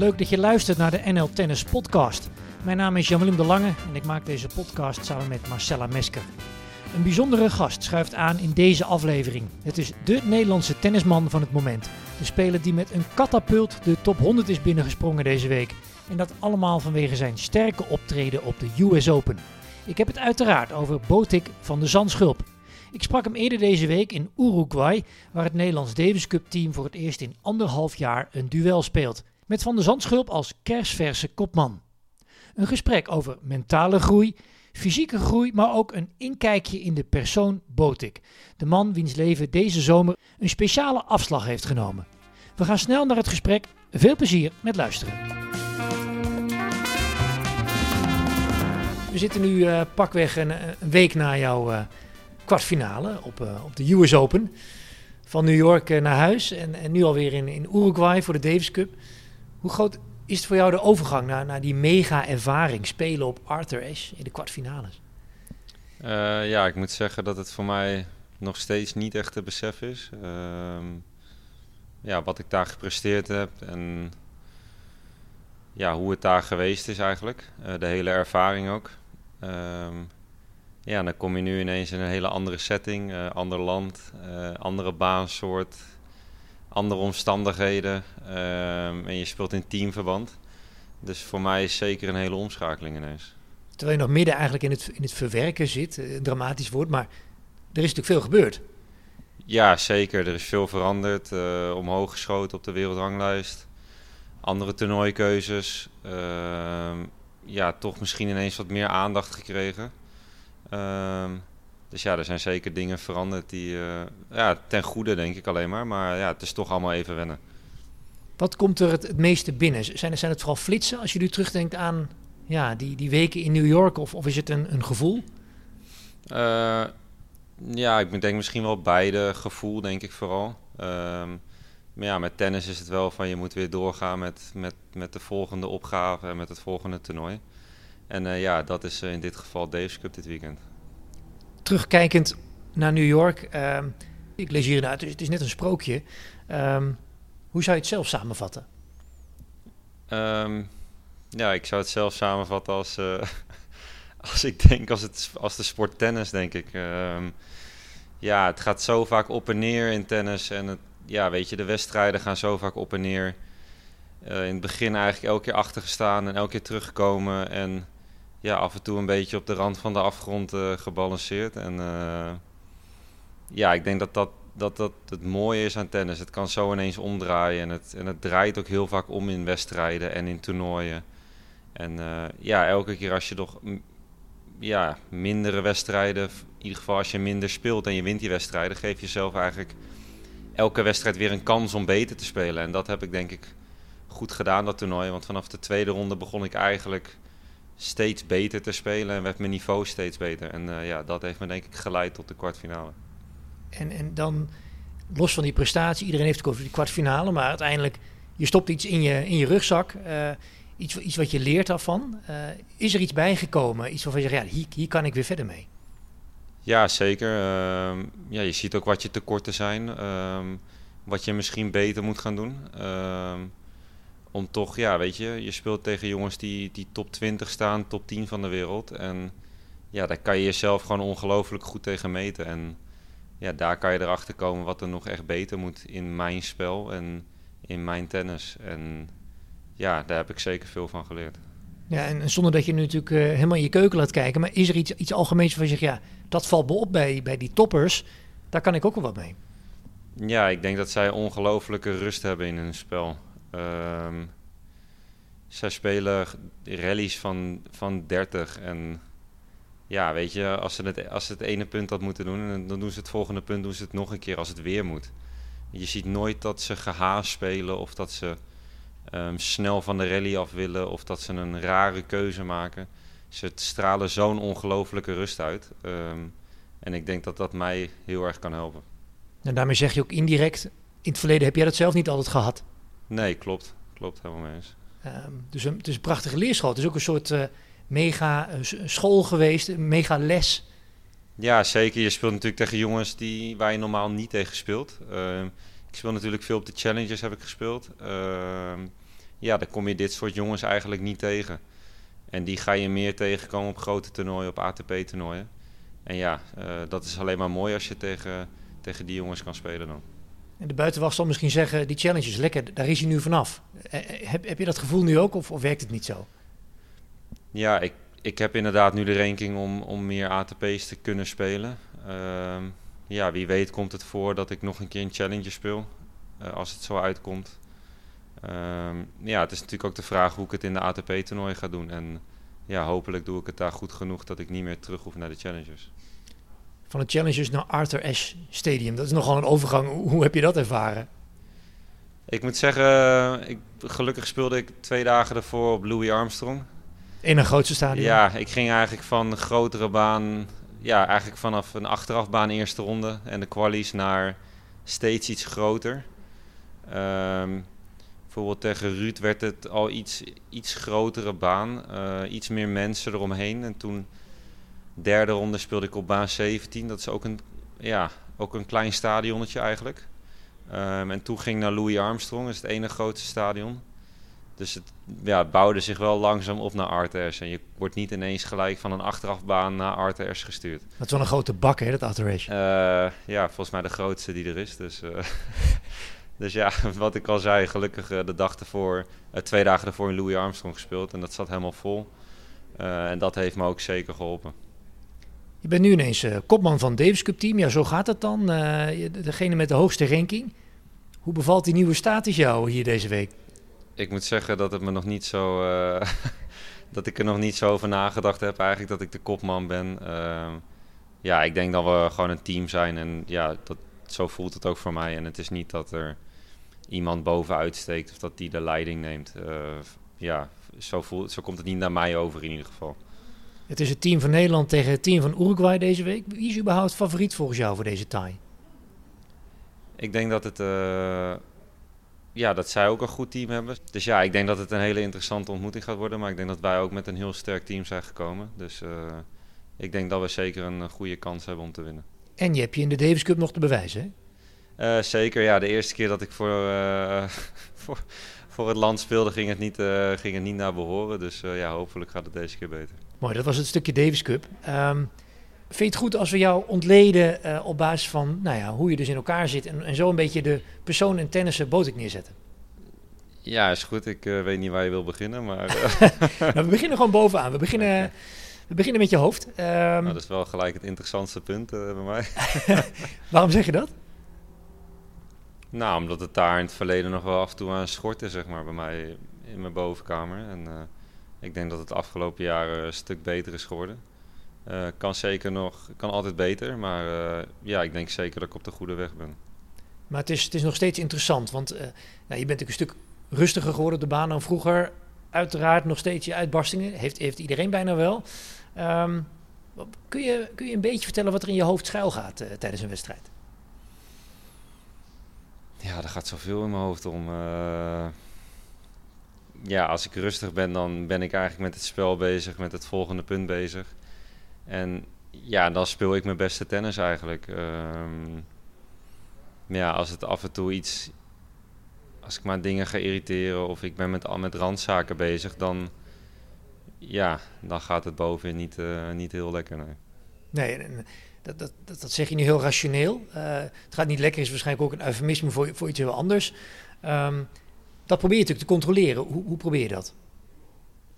leuk dat je luistert naar de NL Tennis Podcast. Mijn naam is Jan-Willem de Lange en ik maak deze podcast samen met Marcella Mesker. Een bijzondere gast schuift aan in deze aflevering. Het is de Nederlandse tennisman van het moment. De speler die met een katapult de top 100 is binnengesprongen deze week. En dat allemaal vanwege zijn sterke optreden op de US Open. Ik heb het uiteraard over Botik van de Zandschulp. Ik sprak hem eerder deze week in Uruguay, waar het Nederlands Davis Cup team voor het eerst in anderhalf jaar een duel speelt. Met Van de Zandschulp als kersverse kopman. Een gesprek over mentale groei, fysieke groei, maar ook een inkijkje in de persoon Botik. De man wiens leven deze zomer een speciale afslag heeft genomen. We gaan snel naar het gesprek. Veel plezier met luisteren. We zitten nu uh, pakweg een, week na jouw uh, kwartfinale op, uh, op de US Open. Van New York naar huis en, en nu alweer in, in Uruguay voor de Davis Cup. Hoe groot is voor jou de overgang naar, naar die mega-ervaring spelen op Arthur Ashe in de kwartfinales? Uh, ja, ik moet zeggen dat het voor mij nog steeds niet echt te besef is. Uh, ja, wat ik daar gepresteerd heb en ja, hoe het daar geweest is eigenlijk. Uh, de hele ervaring ook. Um, ja, dan kom je nu ineens in een hele andere setting, uh, ander land, andere baansoort, andere omstandigheden. Um, en je speelt in teamverband. Dus voor mij is zeker een hele omschakeling ineens. Terwijl je nog midden eigenlijk in het, in het verwerken zit, een dramatisch woord, maar er is natuurlijk veel gebeurd. Ja, zeker. Er is veel veranderd. Uh, omhoog geschoten op de wereldranglijst. Andere toernooikeuzes. Uh, ja, toch misschien ineens wat meer aandacht gekregen. Uh, dus ja, er zijn zeker dingen veranderd die uh, ja, ten goede denk ik alleen maar. Maar ja, het is toch allemaal even wennen. Wat komt er het, het meeste binnen? Zijn, zijn het vooral flitsen als je nu terugdenkt aan ja, die, die weken in New York? Of, of is het een, een gevoel? Uh, ja, ik denk misschien wel beide. Gevoel denk ik vooral. Um, maar ja, met tennis is het wel van je moet weer doorgaan met, met, met de volgende opgave en met het volgende toernooi. En uh, ja, dat is in dit geval Davis Cup dit weekend terugkijkend naar New York. Uh, ik lees hier het, het is net een sprookje. Um, hoe zou je het zelf samenvatten? Um, ja, ik zou het zelf samenvatten als, uh, als ik denk als, het, als de sport tennis, denk ik. Ja, het gaat zo vaak op en neer in tennis. En het, ja, weet je, de wedstrijden gaan zo vaak op en neer. Uh, in het begin eigenlijk elke keer achtergestaan en elke keer terugkomen. En ja, af en toe een beetje op de rand van de afgrond uh, gebalanceerd. En uh, ja, ik denk dat dat, dat dat het mooie is aan tennis. Het kan zo ineens omdraaien. En het, en het draait ook heel vaak om in wedstrijden en in toernooien. En uh, ja, elke keer als je nog ja, mindere wedstrijden, in ieder geval als je minder speelt en je wint die wedstrijden, geef je jezelf eigenlijk elke wedstrijd weer een kans om beter te spelen. En dat heb ik denk ik goed gedaan, dat toernooi. Want vanaf de tweede ronde begon ik eigenlijk steeds beter te spelen en werd mijn niveau steeds beter. En uh, ja, dat heeft me denk ik geleid tot de kwartfinale. En, en dan, los van die prestatie, iedereen heeft het over die kwartfinale, maar uiteindelijk, je stopt iets in je, in je rugzak, uh, iets, iets wat je leert daarvan. Uh, is er iets bijgekomen, iets waarvan je zegt, ja, hier, hier kan ik weer verder mee? Ja, zeker. Uh, ja, je ziet ook wat je tekorten zijn, uh, wat je misschien beter moet gaan doen. Om toch, ja, weet je, je speelt tegen jongens die, die top 20 staan, top 10 van de wereld. En ja, daar kan je jezelf gewoon ongelooflijk goed tegen meten. En ja, daar kan je erachter komen wat er nog echt beter moet in mijn spel en in mijn tennis. En ja, daar heb ik zeker veel van geleerd. Ja, en zonder dat je nu natuurlijk uh, helemaal in je keuken laat kijken, maar is er iets, iets algemeens van je zegt, ja, dat valt me op bij, bij die toppers, daar kan ik ook wel wat mee. Ja, ik denk dat zij ongelooflijke rust hebben in hun spel. Um, zij spelen rallies van, van 30 en ja, weet je, als ze, het, als ze het ene punt had moeten doen, dan doen ze het volgende punt doen ze het nog een keer als het weer moet. Je ziet nooit dat ze gehaast spelen of dat ze um, snel van de rally af willen of dat ze een rare keuze maken. Ze stralen zo'n ongelofelijke rust uit. Um, en ik denk dat dat mij heel erg kan helpen. En daarmee zeg je ook indirect, in het verleden heb jij dat zelf niet altijd gehad. Nee, klopt. Klopt, helemaal mee eens. Um, dus een, het is een prachtige leerschool. Het is ook een soort uh, mega uh, school geweest, een mega les. Ja, zeker. Je speelt natuurlijk tegen jongens die, waar je normaal niet tegen speelt. Uh, ik speel natuurlijk veel op de challenges heb ik gespeeld. Ehm, ja, dan kom je dit soort jongens eigenlijk niet tegen. En die ga je meer tegenkomen op grote toernooien, op ATP-toernooien. En ja, uh, dat is alleen maar mooi als je tegen, tegen die jongens kan spelen dan. De buitenwacht zal misschien zeggen, die challenge is lekker, daar is hij nu vanaf. Heb, heb je dat gevoel nu ook of, of werkt het niet zo? Ja, ik, ik heb inderdaad nu de ranking om, om meer ATP's te kunnen spelen. Uh, ja, wie weet komt het voor dat ik nog een keer een challenger speel. Uh, als het zo uitkomt. Uh, ja, het is natuurlijk ook de vraag hoe ik het in de ATP-toernooi ga doen. En ja, hopelijk doe ik het daar goed genoeg dat ik niet meer terug hoef naar de challengers. Van de challengers naar Arthur Ashe Stadium. Dat is nogal een overgang. Hoe heb je dat ervaren? Ik moet zeggen, ik, gelukkig speelde ik twee dagen ervoor op Louis Armstrong. In een grootste stadion? Ja, ik ging eigenlijk van grotere baan, ja, eigenlijk vanaf een achterafbaan eerste ronde en de qualies naar steeds iets groter. Um, bijvoorbeeld tegen Ruud werd het al iets, iets grotere baan, uh, iets meer mensen eromheen. En toen, derde ronde speelde ik op baan 17. Dat is ook een, ja, ook een klein stadionnetje eigenlijk. Um, en toen ging ik naar Louis Armstrong, dat is het ene grootste stadion. Dus het, ja, het bouwde zich wel langzaam op naar RTS. En je wordt niet ineens gelijk van een achterafbaan naar RTS gestuurd. Dat is wel een grote bak, hè, dat RTS? Uh, ja, volgens mij de grootste die er is. Dus, uh, dus ja, wat ik al zei, gelukkig uh, de dag ervoor, twee dagen ervoor in Louis Armstrong gespeeld. En dat zat helemaal vol. en dat heeft me ook zeker geholpen. Je bent nu ineens kopman van het Davis Cup team. Ja, zo gaat het dan. degene met de hoogste ranking. Hoe bevalt die nieuwe status jou hier deze week? ik moet zeggen dat het me nog niet zo. Uh, dat ik er nog niet zo over nagedacht heb, eigenlijk dat ik de kopman ben. Uh, ja, ik denk dat we gewoon een team zijn. En ja, dat, zo voelt het ook voor mij. En het is niet dat er iemand bovenuit steekt of dat die de leiding neemt. Uh, ja, zo, voelt, zo komt het niet naar mij over in ieder geval. Het is het team van Nederland tegen het team van Uruguay deze week. Wie is überhaupt favoriet volgens jou voor deze tie? Ik denk dat het ja, dat zij ook een goed team hebben. Dus ja, ik denk dat het een hele interessante ontmoeting gaat worden. Maar ik denk dat wij ook met een heel sterk team zijn gekomen. Dus uh, ik denk dat we zeker een goede kans hebben om te winnen. En je hebt je in de Davis Cup nog te bewijzen, hè? Uh, zeker, ja. De eerste keer dat ik voor, uh, voor, voor, het land speelde, ging het niet, ging het niet naar behoren. Dus ja, hopelijk gaat het deze keer beter. Mooi, dat was het stukje Davis Cup. Um, Vind je het goed als we jou ontleden uh, op basis van nou ja, hoe je dus in elkaar zit en, en zo een beetje de persoon en tennissen boot neerzetten? Ja, is goed. Ik uh, weet niet waar je wil beginnen, maar... nou, we beginnen gewoon bovenaan. We beginnen, we beginnen met je hoofd. Um, nou, dat is wel gelijk het interessantste punt uh, bij mij. Waarom zeg je dat? Nou, omdat het daar in het verleden nog wel af en toe aan schortte, zeg maar, bij mij in mijn bovenkamer. En ik denk dat het de afgelopen jaren een stuk beter is geworden. Uh, kan zeker nog, kan altijd beter, maar uh, ja, ik denk zeker dat ik op de goede weg ben. Maar het is, het is nog steeds interessant, want nou, je bent een stuk rustiger geworden op de baan dan vroeger. Uiteraard nog steeds je uitbarstingen, heeft, heeft iedereen bijna wel. Um, kun, je, kun je een beetje vertellen wat er in je hoofd schuil gaat tijdens een wedstrijd? Ja, er gaat zoveel in mijn hoofd om. Ja, als ik rustig ben, dan ben ik eigenlijk met het spel bezig, met het volgende punt bezig. En ja, dan speel ik mijn beste tennis eigenlijk. Um, ja, als het af en toe iets. Als ik maar dingen ga irriteren of ik ben met, met randzaken bezig, dan. Ja, dan gaat het bovenin niet, uh, niet heel lekker. Nee, nee dat, dat, dat, zeg je nu heel rationeel. Uh, het gaat niet lekker, is waarschijnlijk ook een eufemisme voor, voor iets heel anders. Um, dat probeer je natuurlijk te controleren. Hoe, hoe probeer je dat?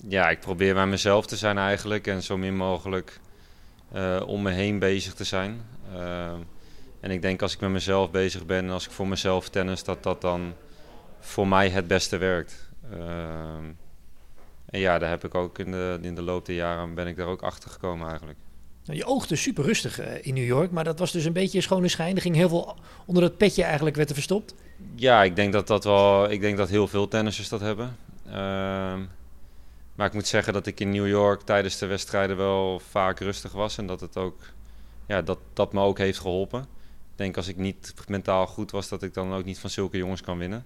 Ja, ik probeer bij mezelf te zijn eigenlijk en zo min mogelijk uh, om me heen bezig te zijn. Uh, en ik denk als ik met mezelf bezig ben en als ik voor mezelf tennis, dat dat dan voor mij het beste werkt. Uh, en ja, daar heb ik ook in de, in de loop der jaren ben ik daar ook achter gekomen eigenlijk. Nou, je oogde super rustig in New York, maar dat was dus een beetje een schone schijn. Er ging heel veel onder dat petje eigenlijk werd er verstopt. Ja, ik denk dat dat wel. Ik denk dat heel veel tennissers dat hebben. Uh, maar ik moet zeggen dat ik in New York tijdens de wedstrijden wel vaak rustig was. En dat het ook, ja, dat, dat me ook heeft geholpen. Ik denk als ik niet mentaal goed was, dat ik dan ook niet van zulke jongens kan winnen.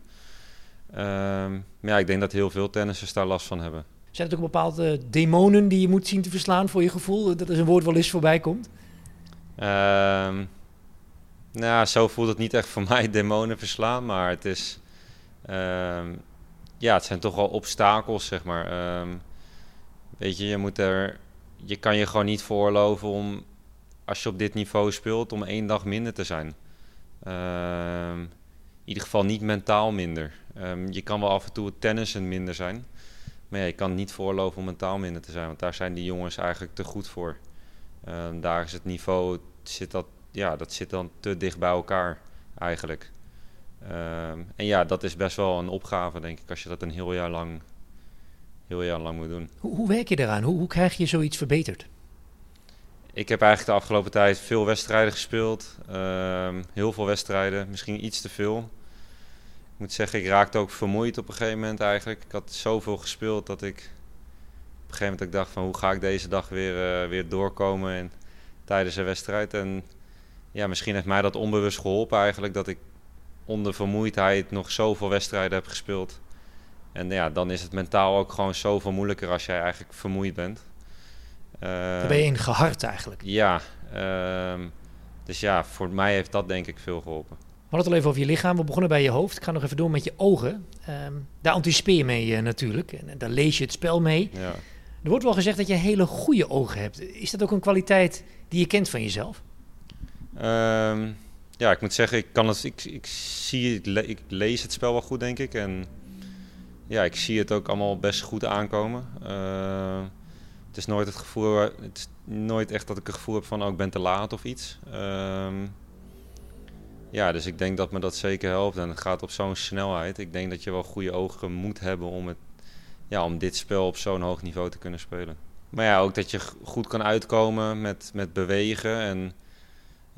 Um, maar ja, ik denk dat heel veel tennissers daar last van hebben. Zijn het ook bepaalde demonen die je moet zien te verslaan voor je gevoel? Dat is een woord wel eens voorbij komt. Um, nou, zo voelt het niet echt voor mij, demonen verslaan. Maar het is... Um, ja, het zijn toch wel obstakels, zeg maar. Ehm, weet je, je moet er, je kan je gewoon niet veroorloven om, als je op dit niveau speelt, om één dag minder te zijn. Ehm, in ieder geval niet mentaal minder. Ehm, je kan wel af en toe tennissen minder zijn. Maar je kan niet voorloven om mentaal minder te zijn. Want daar zijn die jongens eigenlijk te goed voor. Ehm, daar is het niveau, zit dat, ja, dat zit dan te dicht bij elkaar eigenlijk. en ja, dat is best wel een opgave, denk ik, als je dat een heel jaar lang, heel jaar lang moet doen. Hoe, hoe werk je daaraan? Hoe, hoe krijg je zoiets verbeterd? Ik heb eigenlijk de afgelopen tijd veel wedstrijden gespeeld. Ehm, heel veel wedstrijden, misschien iets te veel. Ik moet zeggen, ik raakte ook vermoeid op een gegeven moment eigenlijk. Ik had zoveel gespeeld dat ik op een gegeven moment ik dacht van hoe ga ik deze dag weer, uh, weer doorkomen en, tijdens een wedstrijd. En ja, misschien heeft mij dat onbewust geholpen eigenlijk dat ik onder vermoeidheid nog zoveel wedstrijden heb gespeeld. En ja, dan is het mentaal ook gewoon zoveel moeilijker als jij eigenlijk vermoeid bent. Dan ben je in gehard eigenlijk. Ja, ehm, dus ja, voor mij heeft dat denk ik veel geholpen. We hadden het al even over je lichaam. We begonnen bij je hoofd. Ik ga nog even door met je ogen. Ehm, daar anticipeer je mee uh, natuurlijk. En daar lees je het spel mee. Ja. Er wordt wel gezegd dat je hele goede ogen hebt. Is dat ook een kwaliteit die je kent van jezelf? Ehm, ja, ik moet zeggen, ik, kan het, ik, ik, zie, ik lees het spel wel goed, denk ik. En ja, ik zie het ook allemaal best goed aankomen. Uh, het is nooit het gevoel, het is nooit echt dat ik het gevoel heb van oh, ik ben te laat of iets. Um, ja, dus ik denk dat me dat zeker helpt. En het gaat op zo'n snelheid. Ik denk dat je wel goede ogen moet hebben om, het, ja, om dit spel op zo'n hoog niveau te kunnen spelen. Maar ja, ook dat je goed kan uitkomen met, met bewegen. En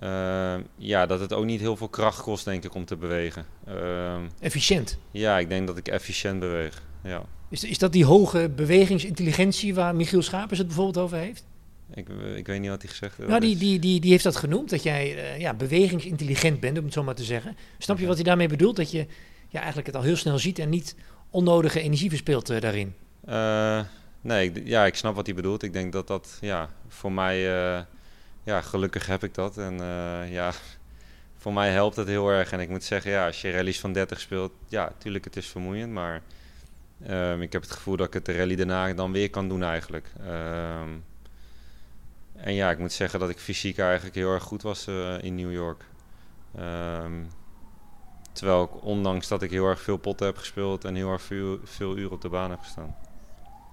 uh, ja, dat het ook niet heel veel kracht kost, denk ik, om te bewegen. Uh, efficiënt? Ja, ik denk dat ik efficiënt beweeg. Ja. Is, is dat die hoge bewegingsintelligentie waar Michiel Schapers het bijvoorbeeld over heeft? Ik, ik weet niet wat hij gezegd heeft. Nou, die, die, die, die heeft dat genoemd, dat jij uh, ja, bewegingsintelligent bent, om het zo maar te zeggen. Snap je wat hij daarmee bedoelt? Dat je ja, eigenlijk het al heel snel ziet en niet onnodige energie verspilt uh, daarin. Nee, ik, ja, ik snap wat hij bedoelt. Ik denk dat dat ja, voor mij, ja, gelukkig heb ik dat. En ja, voor mij helpt het heel erg. En ik moet zeggen, ja, als je rallies van 30 speelt, ja, tuurlijk, het is vermoeiend, maar Um, ik heb het gevoel dat ik het de rally daarna dan weer kan doen eigenlijk. Um, en ja, ik moet zeggen dat ik fysiek eigenlijk heel erg goed was uh, in New York. Um, terwijl ik, ondanks dat ik heel erg veel potten heb gespeeld en heel erg veel, veel uren op de baan heb gestaan.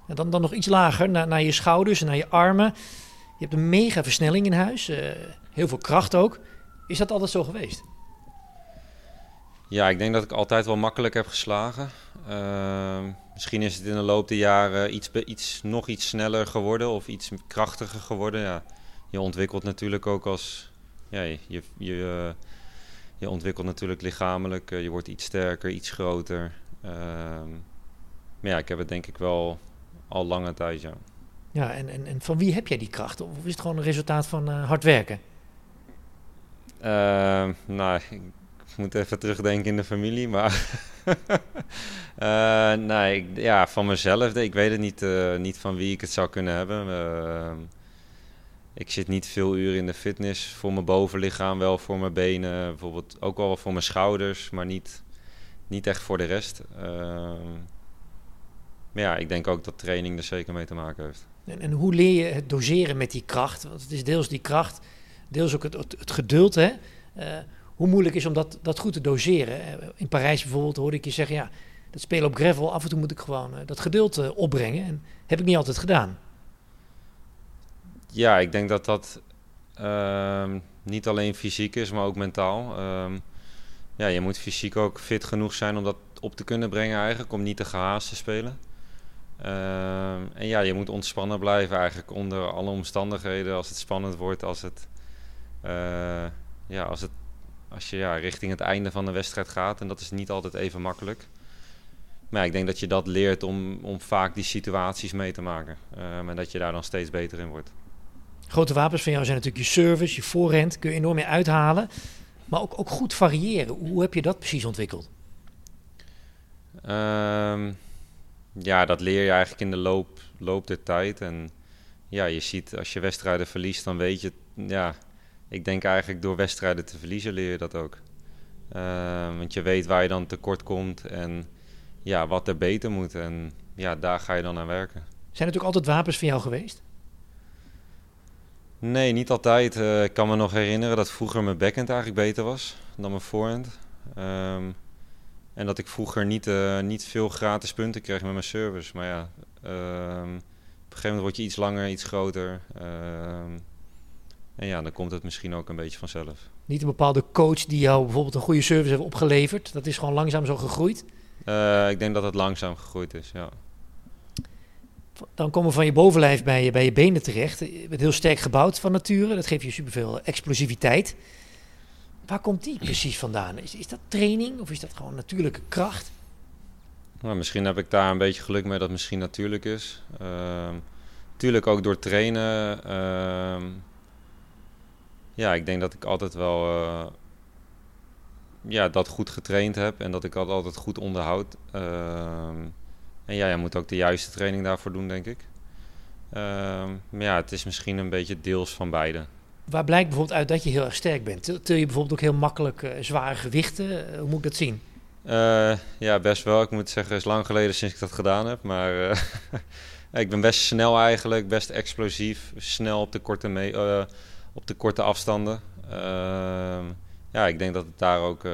En dan, dan nog iets lager, naar, naar je schouders en naar je armen. Je hebt een mega versnelling in huis, uh, heel veel kracht ook. Is dat altijd zo geweest? Ja, ik denk dat ik altijd wel makkelijk heb geslagen. Uh, misschien is het in de loop der jaren iets, iets, nog iets sneller geworden of iets krachtiger geworden. Ja, je ontwikkelt natuurlijk ook als. Ja, je, je, je ontwikkelt natuurlijk lichamelijk. Uh, je wordt iets sterker, iets groter. Uh, maar ja, ik heb het denk ik wel al lange tijd, ja. Ja, en, en, en van wie heb jij die kracht? Of is het gewoon een resultaat van eh, hard werken? Ehm, nou, ik moet even terugdenken in de familie, maar uh, nee, ja, van mezelf. Ik weet het niet, uh, niet van wie ik het zou kunnen hebben. Uh, ik zit niet veel uren in de fitness voor mijn bovenlichaam, wel voor mijn benen, bijvoorbeeld ook wel voor mijn schouders, maar niet, niet echt voor de rest. Ehm, maar ja, ik denk ook dat training er zeker mee te maken heeft. En, en, hoe leer je het doseren met die kracht? Want het is deels die kracht, deels ook het, het, het geduld, hè? hoe moeilijk is om dat, dat goed te doseren. Eh, in Parijs bijvoorbeeld hoorde ik je zeggen, ja, dat spelen op gravel, af en toe moet ik gewoon uh, dat geduld uh, opbrengen. En heb ik niet altijd gedaan. Ja, ik denk dat dat uh, niet alleen fysiek is, maar ook mentaal. Um, ja, je moet fysiek ook fit genoeg zijn om dat op te kunnen brengen eigenlijk, om niet te gehaast te spelen. Uh, en ja, je moet ontspannen blijven eigenlijk onder alle omstandigheden. Als het spannend wordt, als het, uh, ja, als het als je ja, richting het einde van de wedstrijd gaat. En dat is niet altijd even makkelijk. Maar ja, ik denk dat je dat leert om, om vaak die situaties mee te maken. Um, en dat je daar dan steeds beter in wordt. Grote wapens van jou zijn natuurlijk je service, je voorhand. Kun je enorm mee uithalen. Maar ook, ook goed variëren. Hoe heb je dat precies ontwikkeld? Um, ja, dat leer je eigenlijk in de loop, loop der tijd. En ja, je ziet als je wedstrijden verliest, dan weet je... Ja, ik denk eigenlijk door wedstrijden te verliezen leer je dat ook. Uh, want je weet waar je dan tekort komt en ja, wat er beter moet. En ja, daar ga je dan aan werken. Zijn het ook altijd wapens van jou geweest? Nee, niet altijd. Uh, ik kan me nog herinneren dat vroeger mijn backhand eigenlijk beter was dan mijn voorhand. Um, en dat ik vroeger niet, uh, niet veel gratis punten kreeg met mijn service. Maar ja, um, op een gegeven moment word je iets langer, iets groter. Um, en ja, dan komt het misschien ook een beetje vanzelf. Niet een bepaalde coach die jou bijvoorbeeld een goede service heeft opgeleverd. Dat is gewoon langzaam zo gegroeid? Uh, ik denk dat het langzaam gegroeid is, ja. Dan komen we van je bovenlijf bij je, bij je benen terecht. Je bent heel sterk gebouwd van nature. Dat geeft je superveel explosiviteit. Waar komt die precies vandaan? Is, is dat training of is dat gewoon natuurlijke kracht? Nou, misschien heb ik daar een beetje geluk mee dat het misschien natuurlijk is. Uh, tuurlijk ook door trainen. Uh, ja, ik denk dat ik altijd wel uh, ja, dat goed getraind heb en dat ik dat altijd goed onderhoud. Ehm, en ja, je moet ook de juiste training daarvoor doen, denk ik. Ehm, maar ja, het is misschien een beetje deels van beide. Waar blijkt bijvoorbeeld uit dat je heel erg sterk bent? Til je bijvoorbeeld ook heel makkelijk uh, zware gewichten? Uh, hoe moet ik dat zien? Uh, ja, best wel. Ik moet zeggen, het is lang geleden sinds ik dat gedaan heb. Maar ik ben best snel eigenlijk, best explosief. Snel op de korte, op de korte afstanden. Ehm, ja, ik denk dat het daar ook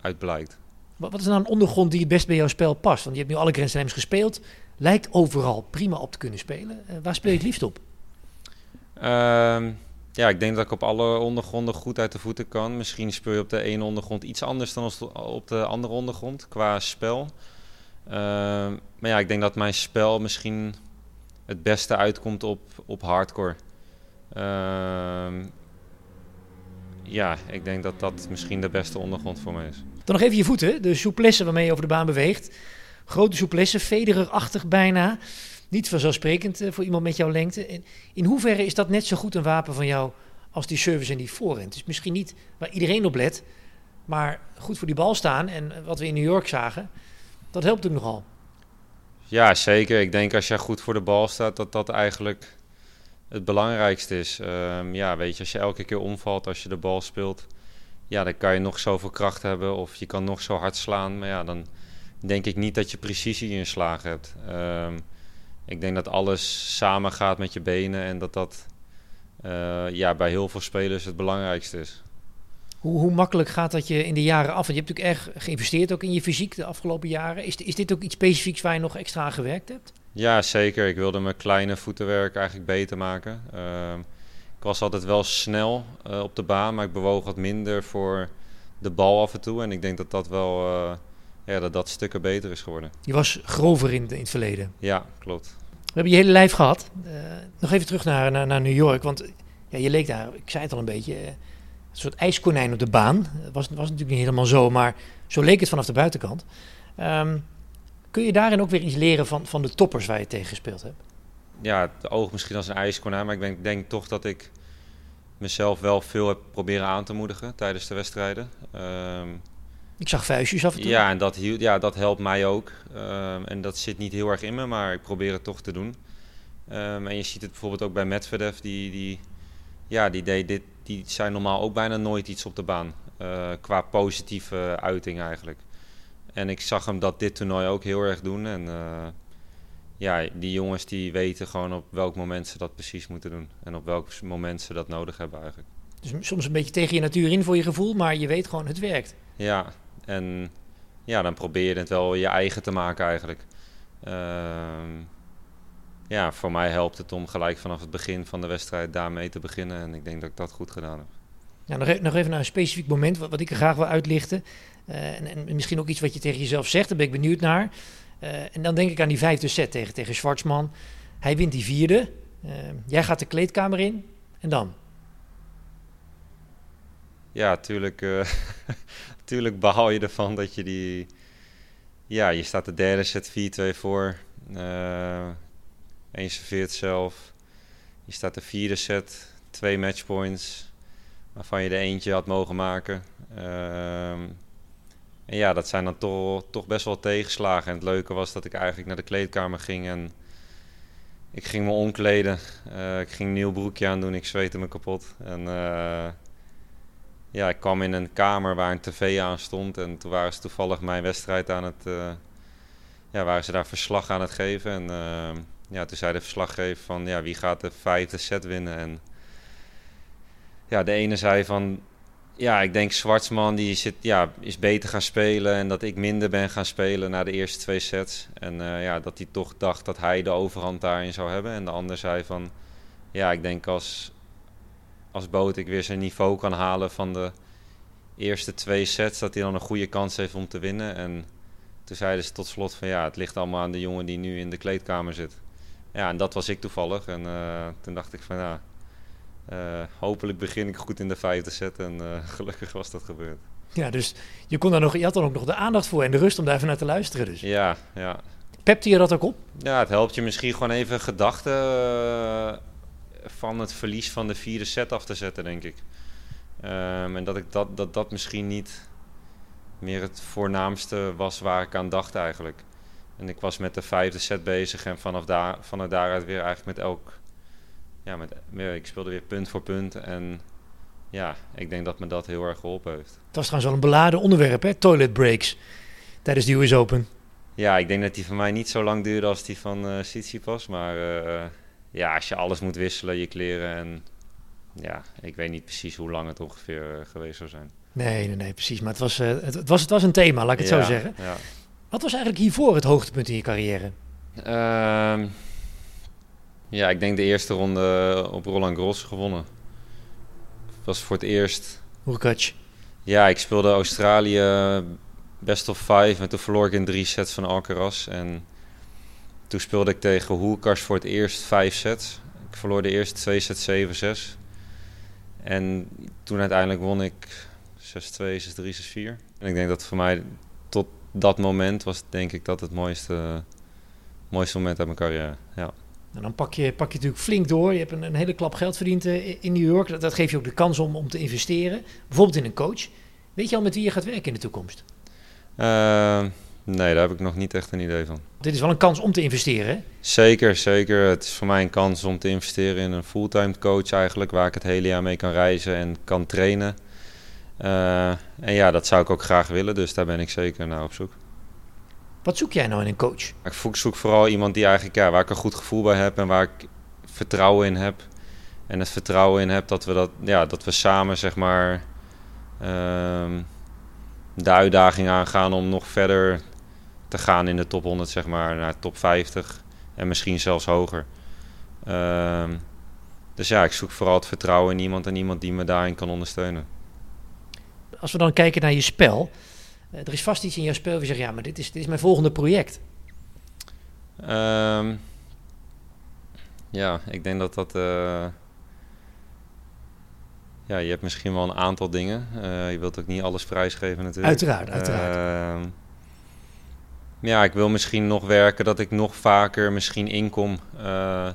uit blijkt. Wat, wat is nou een ondergrond die het best bij jouw spel past? Want je hebt nu alle Grand Slams gespeeld. Lijkt overal prima op te kunnen spelen. waar speel je het liefst op? Uh, ja, ik denk dat ik op alle ondergronden goed uit de voeten kan. Misschien speel je op de ene ondergrond iets anders dan op de andere ondergrond qua spel. Uh, maar ja, ik denk dat mijn spel misschien het beste uitkomt op, op hardcore. Uh, ja, ik denk dat dat misschien de beste ondergrond voor mij is. Dan nog even je voeten, de souplesse waarmee je over de baan beweegt. Grote souplesse, federerachtig bijna. Niet vanzelfsprekend uh, voor iemand met jouw lengte. In, in hoeverre is dat net zo goed een wapen van jou als die service en die voorhand? Dus misschien niet waar iedereen op let, maar goed voor die bal staan. En wat we in New York zagen, dat helpt ook nogal. Ja, zeker. Ik denk als je goed voor de bal staat, dat dat eigenlijk het belangrijkste is. Um, ja, weet je, als je elke keer omvalt als je de bal speelt, ja, dan kan je nog zoveel kracht hebben of je kan nog zo hard slaan. Maar ja, dan denk ik niet dat je precisie in slag hebt. Um, ik denk dat alles samen gaat met je benen en dat dat uh, ja, bij heel veel spelers het belangrijkste is. Hoe, hoe, makkelijk gaat dat je in de jaren af? Want je hebt natuurlijk erg geïnvesteerd ook in je fysiek de afgelopen jaren. Is, is dit ook iets specifieks waar je nog extra aan gewerkt hebt? Ja, zeker. Ik wilde mijn kleine voetenwerk eigenlijk beter maken. Uh, ik was altijd wel snel uh, op de baan, maar ik bewoog wat minder voor de bal af en toe. En ik denk dat dat wel uh, ja, dat dat stukken beter is geworden. Je was grover in, in het verleden. Ja, klopt. We hebben je hele lijf gehad. Uh, nog even terug naar, naar, naar, New York. Want ja, je leek daar, ik zei het al een beetje, uh, een soort ijskonijn op de baan. Dat was, was natuurlijk niet helemaal zo, maar zo leek het vanaf de buitenkant. Um, kun je daarin ook weer iets leren van, van de toppers waar je tegen gespeeld hebt? Ja, het oog misschien als een ijskonijn, maar ik denk, denk toch dat ik mezelf wel veel heb proberen aan te moedigen tijdens de wedstrijden. Um, ik zag vuistjes af en toe. Ja, en dat, ja, dat helpt mij ook. Um, en dat zit niet heel erg in me, maar ik probeer het toch te doen. Um, en je ziet het bijvoorbeeld ook bij Medvedev. Die, die, ja, die, deed dit, die zijn normaal ook bijna nooit iets op de baan. Uh, qua positieve uiting eigenlijk. En ik zag hem dat dit toernooi ook heel erg doen. En uh, ja, die jongens die weten gewoon op welk moment ze dat precies moeten doen. En op welk moment ze dat nodig hebben eigenlijk. Dus soms een beetje tegen je natuur in voor je gevoel, maar je weet gewoon het werkt. Ja, en ja, dan probeer je het wel je eigen te maken eigenlijk. Uh, ja, voor mij helpt het om gelijk vanaf het begin van de wedstrijd daarmee te beginnen. En ik denk dat ik dat goed gedaan heb. Ja, nog, even, nog even naar een specifiek moment wat, wat ik er graag wil uitlichten. Uh, en, en, misschien ook iets wat je tegen jezelf zegt, daar ben ik benieuwd naar. Uh, en dan denk ik aan die vijfde set tegen, tegen Schwarzman. Hij wint die vierde. Uh, jij gaat de kleedkamer in. En dan? Ja, natuurlijk tuurlijk behaal je ervan dat je die... Ja, je staat de derde set 4-2 voor. Uh, en je serveert zelf. Je staat de vierde set, twee matchpoints. Waarvan je er eentje had mogen maken. Uh, en ja, dat zijn dan toch, toch best wel tegenslagen. En het leuke was dat ik eigenlijk naar de kleedkamer ging en ik ging me omkleden. Uh, ik ging een nieuw broekje aan doen, ik zweette me kapot. En uh, ja, ik kwam in een kamer waar een tv aan stond. En toen waren ze toevallig mijn wedstrijd aan het, uh, ja, waren ze daar verslag aan het geven. En ehm, ja, toen zei de verslaggever van ja, wie gaat de vijfde set winnen. En ja, de ene zei van ja, ik denk Zwartsman die zit, ja, is beter gaan spelen en dat ik minder ben gaan spelen na de eerste twee sets. En uh, ja, dat hij toch dacht dat hij de overhand daarin zou hebben. En de ander zei van, ja, ik denk als, als Boot ik weer zijn niveau kan halen van de eerste twee sets, dat hij dan een goede kans heeft om te winnen. En toen zeiden ze tot slot van, ja, het ligt allemaal aan de jongen die nu in de kleedkamer zit. Ja, en dat was ik toevallig. En uh, toen dacht ik van, ja, uh, hopelijk begin ik goed in de vijfde set en uh, gelukkig was dat gebeurd. Ja, dus je, kon daar nog, je had dan ook nog de aandacht voor en de rust om daar even naar te luisteren. Dus. Ja, ja. Pepte je dat ook op? Ja, het helpt je misschien gewoon even gedachten van het verlies van de vierde set af te zetten, denk ik. Um, en dat, ik dat, dat dat misschien niet meer het voornaamste was waar ik aan dacht eigenlijk. En ik was met de vijfde set bezig en vanaf daar, vanuit daaruit weer eigenlijk met elk ja, met, ik speelde weer punt voor punt. En ja, ik denk dat me dat heel erg geholpen heeft. Het was trouwens wel een beladen onderwerp, hè? Toilet breaks tijdens de US Open. Ja, ik denk dat die van mij niet zo lang duurde als die van uh, Tsitsipas. Maar uh, ja, als je alles moet wisselen, je kleren en... Ja, ik weet niet precies hoe lang het ongeveer uh, geweest zou zijn. Nee, nee, nee, precies. Maar het was, het, het, was, het was een thema, laat ik het ja, zo zeggen. Ja. Wat was eigenlijk hiervoor het hoogtepunt in je carrière? Ehm, ja, ik denk de eerste ronde op Roland Garros gewonnen. was voor het eerst. Hurkacz. Ja, ik speelde Australië best of five en toen verloor ik in drie sets van Alcaraz. En toen speelde ik tegen Hoerkars voor het eerst vijf sets. Ik verloor de eerste twee sets 7-6. En toen uiteindelijk won ik 6-2, 6-3, 6-4. En ik denk dat voor mij tot dat moment was denk ik dat het mooiste, mooiste moment uit mijn carrière. Ja. En dan pak je, pak je natuurlijk flink door. Je hebt een, een hele klap geld verdiend uh, in New York. Dat, dat geeft je ook de kans om, om te investeren. Bijvoorbeeld in een coach. Weet je al met wie je gaat werken in de toekomst? Uh, nee, daar heb ik nog niet echt een idee van. Dit is wel een kans om te investeren, hè? Zeker, zeker. Het is voor mij een kans om te investeren in een fulltime coach eigenlijk... waar ik het hele jaar mee kan reizen en kan trainen. Uh, en ja, dat zou ik ook graag willen. Dus daar ben ik zeker naar op zoek. Wat zoek jij nou in een coach? Ik zoek vooral iemand die eigenlijk, ja, waar ik een goed gevoel bij heb en waar ik vertrouwen in heb. En het vertrouwen in heb dat we, dat, ja, dat we samen zeg maar, um, de uitdaging aangaan om nog verder te gaan in de top 100, zeg maar, naar top 50 en misschien zelfs hoger. Um, dus ja, ik zoek vooral het vertrouwen in iemand en iemand die me daarin kan ondersteunen. Als we dan kijken naar je spel, uh, er is vast iets in jouw spel waar je zegt, ja, maar dit is, dit is mijn volgende project. Um, ja, ik denk dat dat... Uh, ja, je hebt misschien wel een aantal dingen. Uh, je wilt ook niet alles prijsgeven natuurlijk. Uiteraard, uiteraard. Uh, ja, ik wil misschien nog werken dat ik nog vaker misschien inkom. Uh,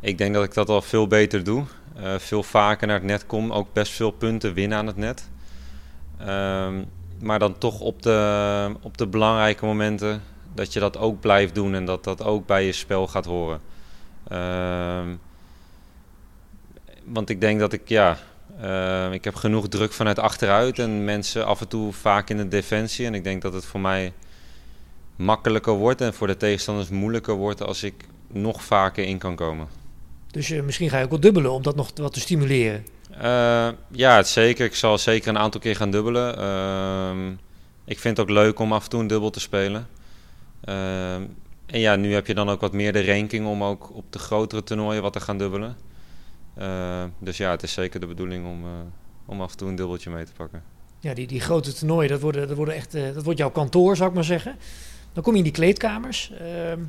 ik denk dat ik dat al veel beter doe. veel vaker naar het net kom. Ook best veel punten winnen aan het net. Ehm, maar dan toch op de, op de belangrijke momenten dat je dat ook blijft doen en dat dat ook bij je spel gaat horen. Uh, want ik denk dat ik, ja, uh, ik heb genoeg druk vanuit achteruit en mensen af en toe vaak in de defensie. En ik denk dat het voor mij makkelijker wordt en voor de tegenstanders moeilijker wordt als ik nog vaker in kan komen. Dus uh, misschien ga je ook wel dubbelen om dat nog wat te stimuleren. Uh, ja, het zeker. Ik zal zeker een aantal keer gaan dubbelen. Uh, ik vind het ook leuk om af en toe een dubbel te spelen. Uh, en ja, nu heb je dan ook wat meer de ranking om ook op de grotere toernooien wat te gaan dubbelen. dus ja, het is zeker de bedoeling om, om af en toe een dubbeltje mee te pakken. Ja, die, die grote toernooien, dat, worden, dat, worden echt, dat wordt jouw kantoor, zou ik maar zeggen. Dan kom je in die kleedkamers. Ehm,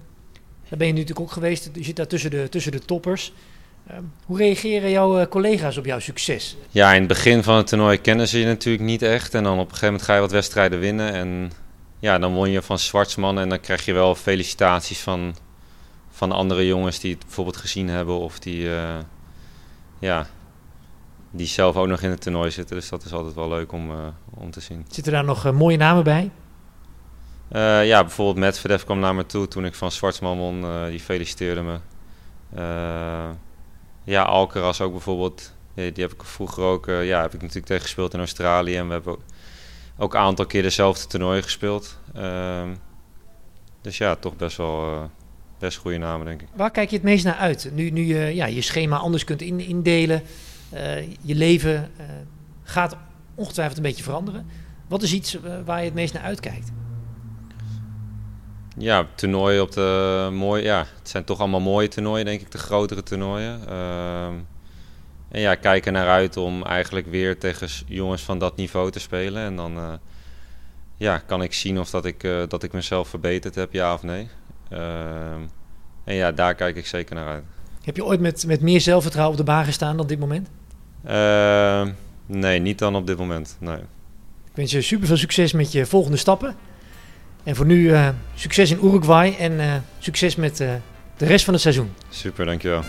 daar ben je nu natuurlijk ook geweest. Je zit daar tussen de, tussen de toppers. Um, hoe reageren jouw uh, collega's op jouw succes? Ja, in het begin van het toernooi kennen ze je natuurlijk niet echt. En dan op een gegeven moment ga je wat wedstrijden winnen. En ja, dan won je van Zwartsman. En dan krijg je wel felicitaties van, van andere jongens die het bijvoorbeeld gezien hebben. Of die, uh, ja, die zelf ook nog in het toernooi zitten. Dus dat is altijd wel leuk om, uh, om te zien. Zitten daar nog mooie namen bij? Uh, ja, bijvoorbeeld Medvedev kwam naar me toe toen ik van Zwartsman won. Uh, die feliciteerde me. Uh, ja, Alcaraz ook bijvoorbeeld. Die, heb ik vroeger ook, ja, heb ik natuurlijk tegen gespeeld in Australië. En we hebben ook, ook een aantal keer dezelfde toernooi gespeeld. dus ja, toch best wel best goede namen, denk ik. Waar kijk je het meest naar uit? Nu, nu je ja, je schema anders kunt in, indelen, je leven gaat ongetwijfeld een beetje veranderen. Wat is iets waar je het meest naar uitkijkt? Ja, toernooien op de mooie. Ja, het zijn toch allemaal mooie toernooien, denk ik, de grotere toernooien. Ehm, en ja, kijk er naar uit om eigenlijk weer tegen jongens van dat niveau te spelen. En dan uh, ja, kan ik zien of dat ik, uh, dat ik mezelf verbeterd heb, ja of nee. Ehm, en ja, daar kijk ik zeker naar uit. Heb je ooit met, met meer zelfvertrouwen op de baan gestaan dan dit moment? Ehm, nee, niet dan op dit moment. Nee. Ik wens je super veel succes met je volgende stappen. En voor nu uh, succes in Uruguay en uh, succes met uh, de rest van het seizoen. Super, dankjewel.